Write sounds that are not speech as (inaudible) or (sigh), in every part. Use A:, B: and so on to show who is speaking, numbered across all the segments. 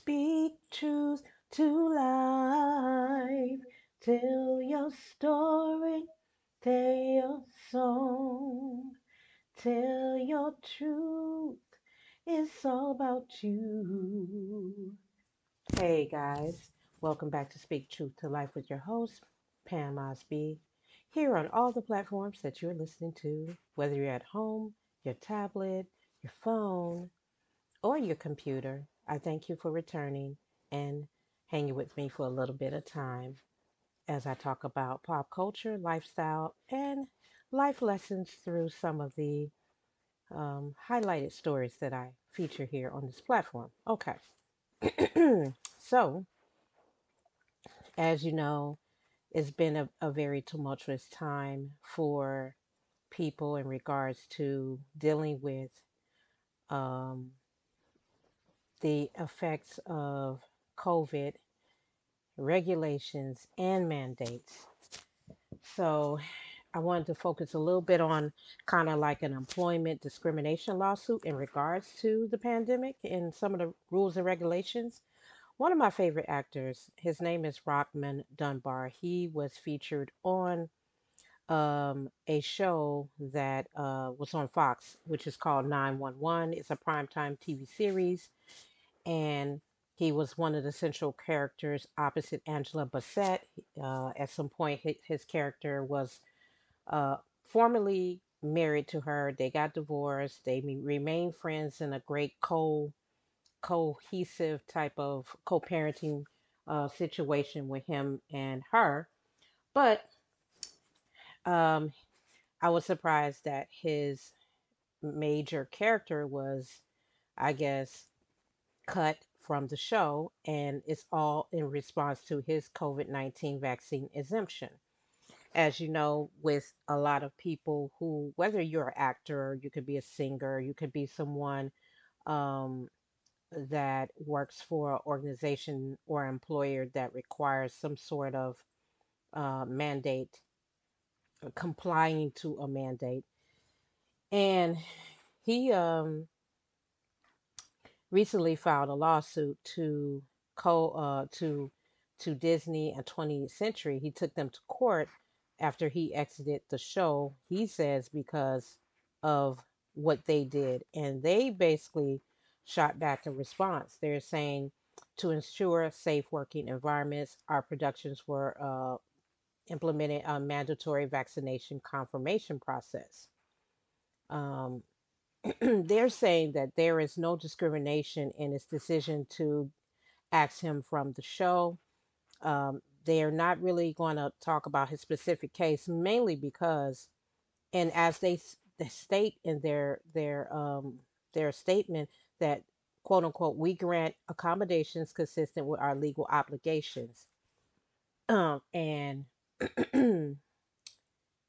A: Speak truth to life. Tell your story. Tell your song. Tell your truth. It's all about you. Hey guys, welcome back to Speak Truth to Life with your host, Pam Osby. Here on all the platforms that you're listening to, whether you're at home, your tablet, your phone, or your computer, I thank you for returning and hanging with me for a little bit of time as I talk about pop culture, lifestyle, and life lessons through some of the um, highlighted stories that I feature here on this platform. Okay. (clears throat) so, as you know, it's been a, a very tumultuous time for people in regards to dealing with um, the effects of COVID regulations and mandates. So, I wanted to focus a little bit on kind of like an employment discrimination lawsuit in regards to the pandemic and some of the rules and regulations. One of my favorite actors, his name is Rockmond Dunbar. He was featured on um, a show that uh, was on Fox, which is called 911. It's a primetime TV series, and he was one of the central characters opposite Angela Bassett. Uh, at some point, his, character was uh, formerly married to her. They got divorced. They remained friends in a great co cohesive type of co-parenting uh, situation with him and her. But um, I was surprised that his major character was, I guess, cut from the show, and it's all in response to his COVID 19 vaccine exemption. As you know, with a lot of people who, whether you're an actor, you could be a singer, you could be someone um, that works for an organization or employer that requires some sort of uh, mandate, complying to a mandate. And he um, recently filed a lawsuit to co uh, to to Disney and 20th Century. He took them to court after he exited the show. He says because of what they did, and they basically shot back a response. They're saying to ensure safe working environments, our productions were uh, implemented a mandatory vaccination confirmation process. Um, (clears throat) they're saying that there is no discrimination in its decision to axe him from the show. Um, they're not really going to talk about his specific case, mainly because, and as they, they state in their their um, their statement that quote unquote we grant accommodations consistent with our legal obligations, um, and (clears throat)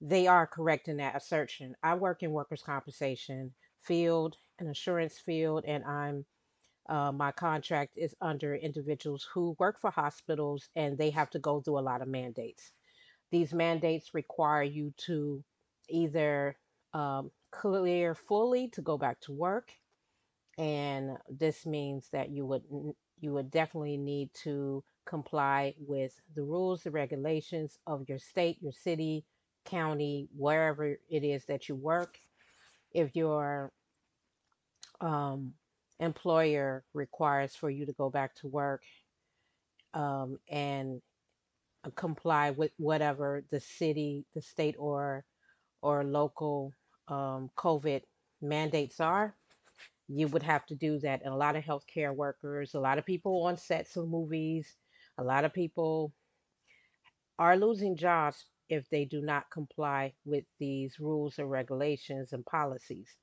A: they are correct in that assertion. I work in workers' compensation field, an insurance field, and I'm uh, my contract is under individuals who work for hospitals and they have to go through a lot of mandates. These mandates require you to either um, clear fully to go back to work, and this means that you would you would definitely need to comply with the rules, the regulations of your state, your city, county, wherever it is that you work. If your um, employer requires for you to go back to work um, and uh, comply with whatever the city, the state, or or local um, COVID mandates are, you would have to do that. And a lot of healthcare workers, a lot of people on sets of movies, a lot of people are losing jobs if they do not comply with these rules and regulations and policies.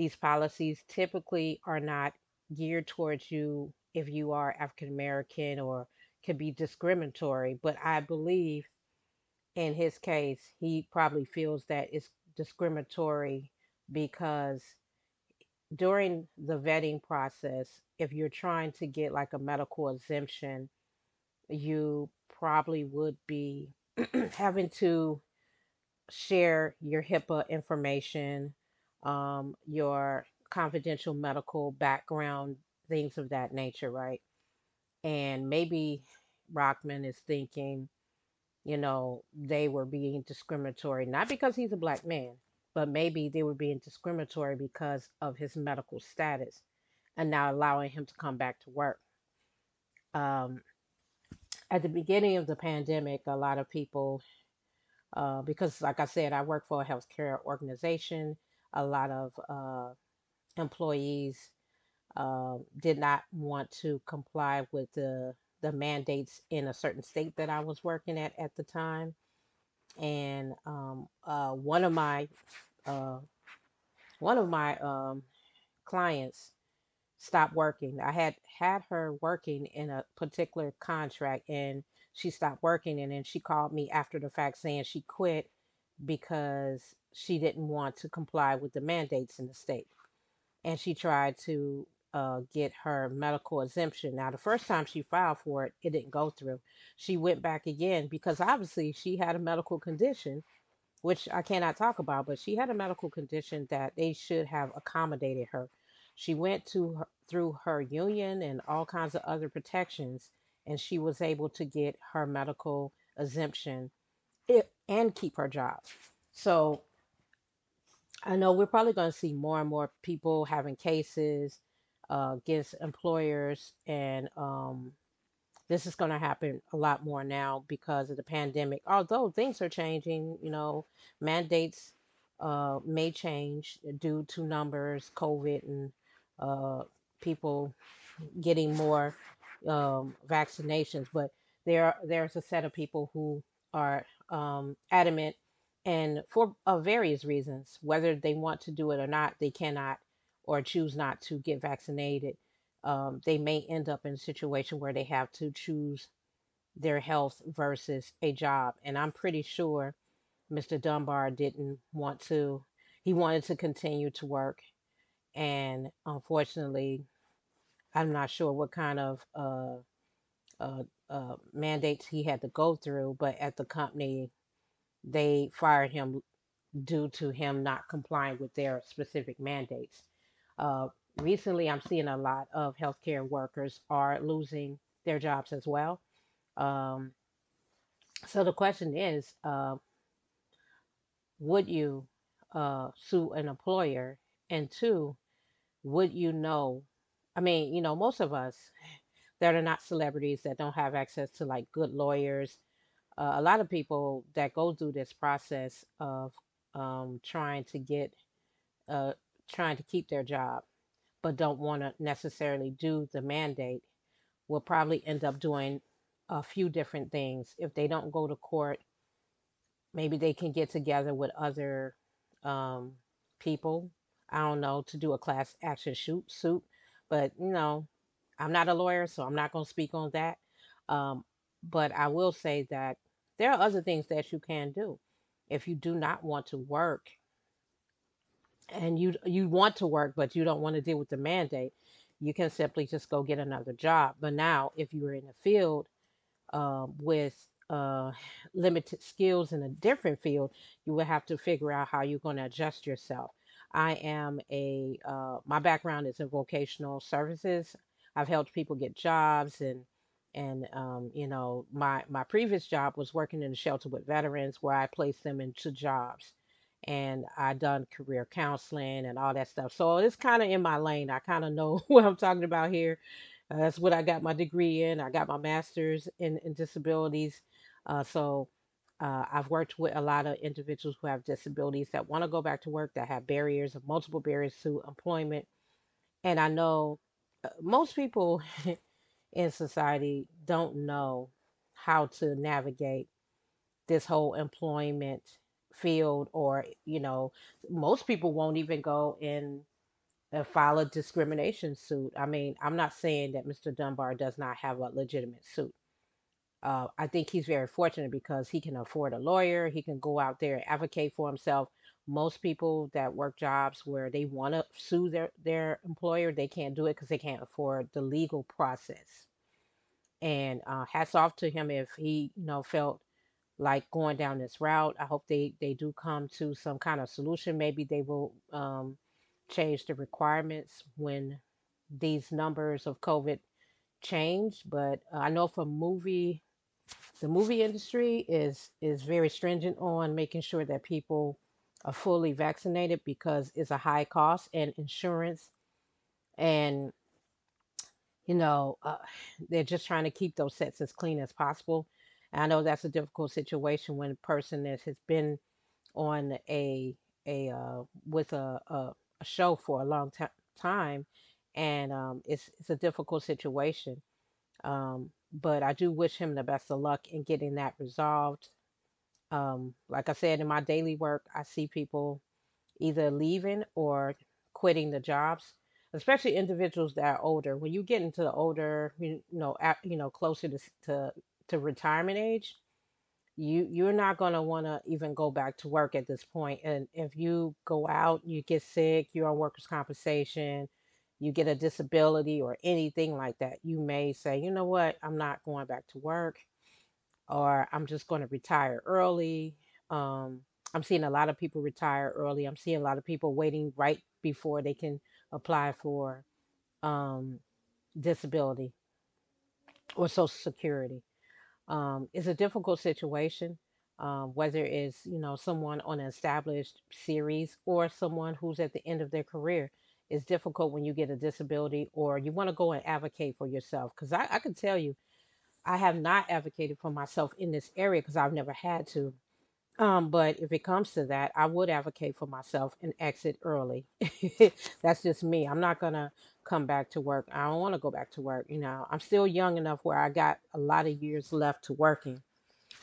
A: These policies typically are not geared towards you if you are African American or could be discriminatory, but I believe in his case, he probably feels that it's discriminatory because during the vetting process, if you're trying to get like a medical exemption, you probably would be (clears throat) having to share your HIPAA information, um, your confidential medical background, things of that nature, right? And maybe Rockmond is thinking, you know, they were being discriminatory, not because he's a black man, but maybe they were being discriminatory because of his medical status and now allowing him to come back to work. Um, at the beginning of the pandemic, a lot of people, uh, because like I said, I work for a healthcare organization, a lot of uh, employees uh, did not want to comply with the the mandates in a certain state that I was working at at the time. And um, uh, one of my uh, one of my um, clients stopped working. I had had her working in a particular contract and she stopped working and then she called me after the fact saying she quit because she didn't want to comply with the mandates in the state. And she tried to uh, get her medical exemption. Now, the first time she filed for it, it didn't go through. She went back again because obviously she had a medical condition which I cannot talk about, but she had a medical condition that they should have accommodated her. She went to her, through her union and all kinds of other protections, and she was able to get her medical exemption it, and keep her job. So I know we're probably going to see more and more people having cases uh, against employers and um, this is going to happen a lot more now because of the pandemic. Although things are changing, you know, mandates uh, may change due to numbers, COVID, and uh, people getting more um, vaccinations. But there, there's a set of people who are um, adamant, and for uh, various reasons, whether they want to do it or not, they cannot or choose not to get vaccinated um, they may end up in a situation where they have to choose their health versus a job. And I'm pretty sure Mr. Dunbar didn't want to, he wanted to continue to work. And unfortunately, I'm not sure what kind of uh, uh, uh, mandates he had to go through, but at the company, they fired him due to him not complying with their specific mandates. Uh, recently I'm seeing a lot of healthcare workers are losing their jobs as well. Um, so the question is, uh, would you uh, sue an employer? And two, would you know? I mean, you know, most of us that are not celebrities that don't have access to like good lawyers, uh, a lot of people that go through this process of um, trying to get, uh, trying to keep their job but don't want to necessarily do the mandate will probably end up doing a few different things. If they don't go to court, maybe they can get together with other um, people. I don't know to do a class action shoot suit, but you know, I'm not a lawyer, so I'm not going to speak on that. Um, but I will say that there are other things that you can do. If you do not want to work and you you want to work but you don't want to deal with the mandate you can simply just go get another job. But now if you're in a field uh, with uh, limited skills in a different field you will have to figure out how you're going to adjust yourself. I am a uh, my background is in vocational services. I've helped people get jobs and and um, you know my my previous job was working in a shelter with veterans where i placed them into jobs and I done career counseling and all that stuff. So it's kind of in my lane. I kind of know (laughs) what I'm talking about here. Uh, that's what I got my degree in. I got my master's in, in disabilities. Uh, so uh, I've worked with a lot of individuals who have disabilities that want to go back to work, that have barriers, multiple barriers to employment. And I know uh, most people (laughs) in society don't know how to navigate this whole employment field or you know most people won't even go in and file a discrimination suit. I mean i'm not saying that mr dunbar does not have a legitimate suit. Uh, i think he's very fortunate because he can afford a lawyer. He can go out there and advocate for himself most people that work jobs where they want to sue their, their employer they can't do it because they can't afford the legal process and uh, hats off to him if he you know felt like going down this route. I hope they they do come to some kind of solution. Maybe they will um, change the requirements when these numbers of COVID change. but uh, I know for movie, the movie industry is is very stringent on making sure that people are fully vaccinated because it's a high cost and insurance and you know uh, they're just trying to keep those sets as clean as possible. I know that's a difficult situation when a person that has been on a a uh, with a, a a show for a long ti time, and um, it's it's a difficult situation. Um, but I do wish him the best of luck in getting that resolved. Um, like I said, in my daily work, I see people either leaving or quitting the jobs, especially individuals that are older. When you get into the older, you know, at, you know, closer to to to retirement age, you you're not going to want to even go back to work at this point. point and if you go out you get sick you're on workers compensation you get a disability or anything like that you may say you know what i'm not going back to work or i'm just going to retire early um, i'm seeing a lot of people retire early i'm seeing a lot of people waiting right before they can apply for um, disability or social security um, it's a difficult situation, um, whether it's you know someone on an established series or someone who's at the end of their career. It's difficult when you get a disability or you want to go and advocate for yourself. Because I, I can tell you, I have not advocated for myself in this area because I've never had to. Um, but if it comes to that, I would advocate for myself and exit early. (laughs) That's just me. I'm not gonna come back to work. I don't want to go back to work. You know, I'm still young enough where I got a lot of years left to working.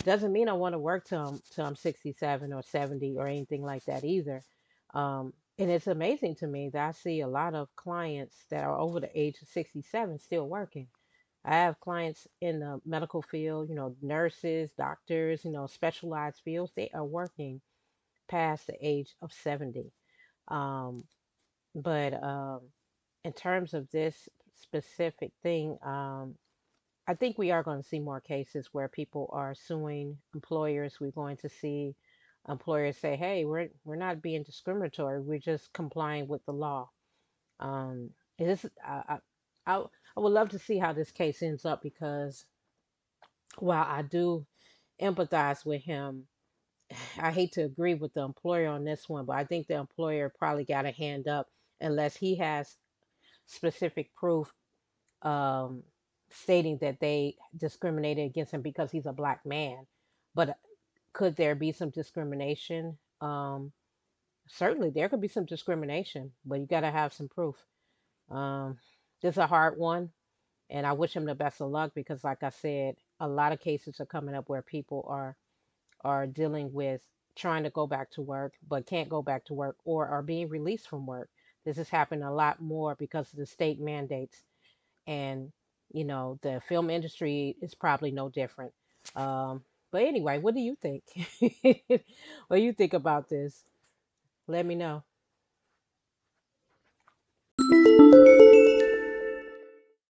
A: Doesn't mean I want to work till I'm, till I'm 67 or 70 or anything like that either. Um, and it's amazing to me that I see a lot of clients that are over the age of 67 still working. I have clients in the medical field, you know, nurses, doctors, you know, specialized fields. They are working past the age of 70. Um, but um, in terms of this specific thing, um, I think we are going to see more cases where people are suing employers. We're going to see employers say, "Hey, we're we're not being discriminatory. We're just complying with the law." Um, is. I, I I I would love to see how this case ends up because while I do empathize with him, (sighs) I hate to agree with the employer on this one, but I think the employer probably got a hand up unless he has specific proof um, stating that they discriminated against him because he's a black man. But could there be some discrimination? Um, certainly, there could be some discrimination, but you got to have some proof. Um, this is a hard one, and I wish him the best of luck because, like I said, a lot of cases are coming up where people are are dealing with trying to go back to work but can't go back to work or are being released from work. This has happened a lot more because of the state mandates and you know the film industry is probably no different. Um but anyway what do you think? (laughs) What do you think about this? Let me know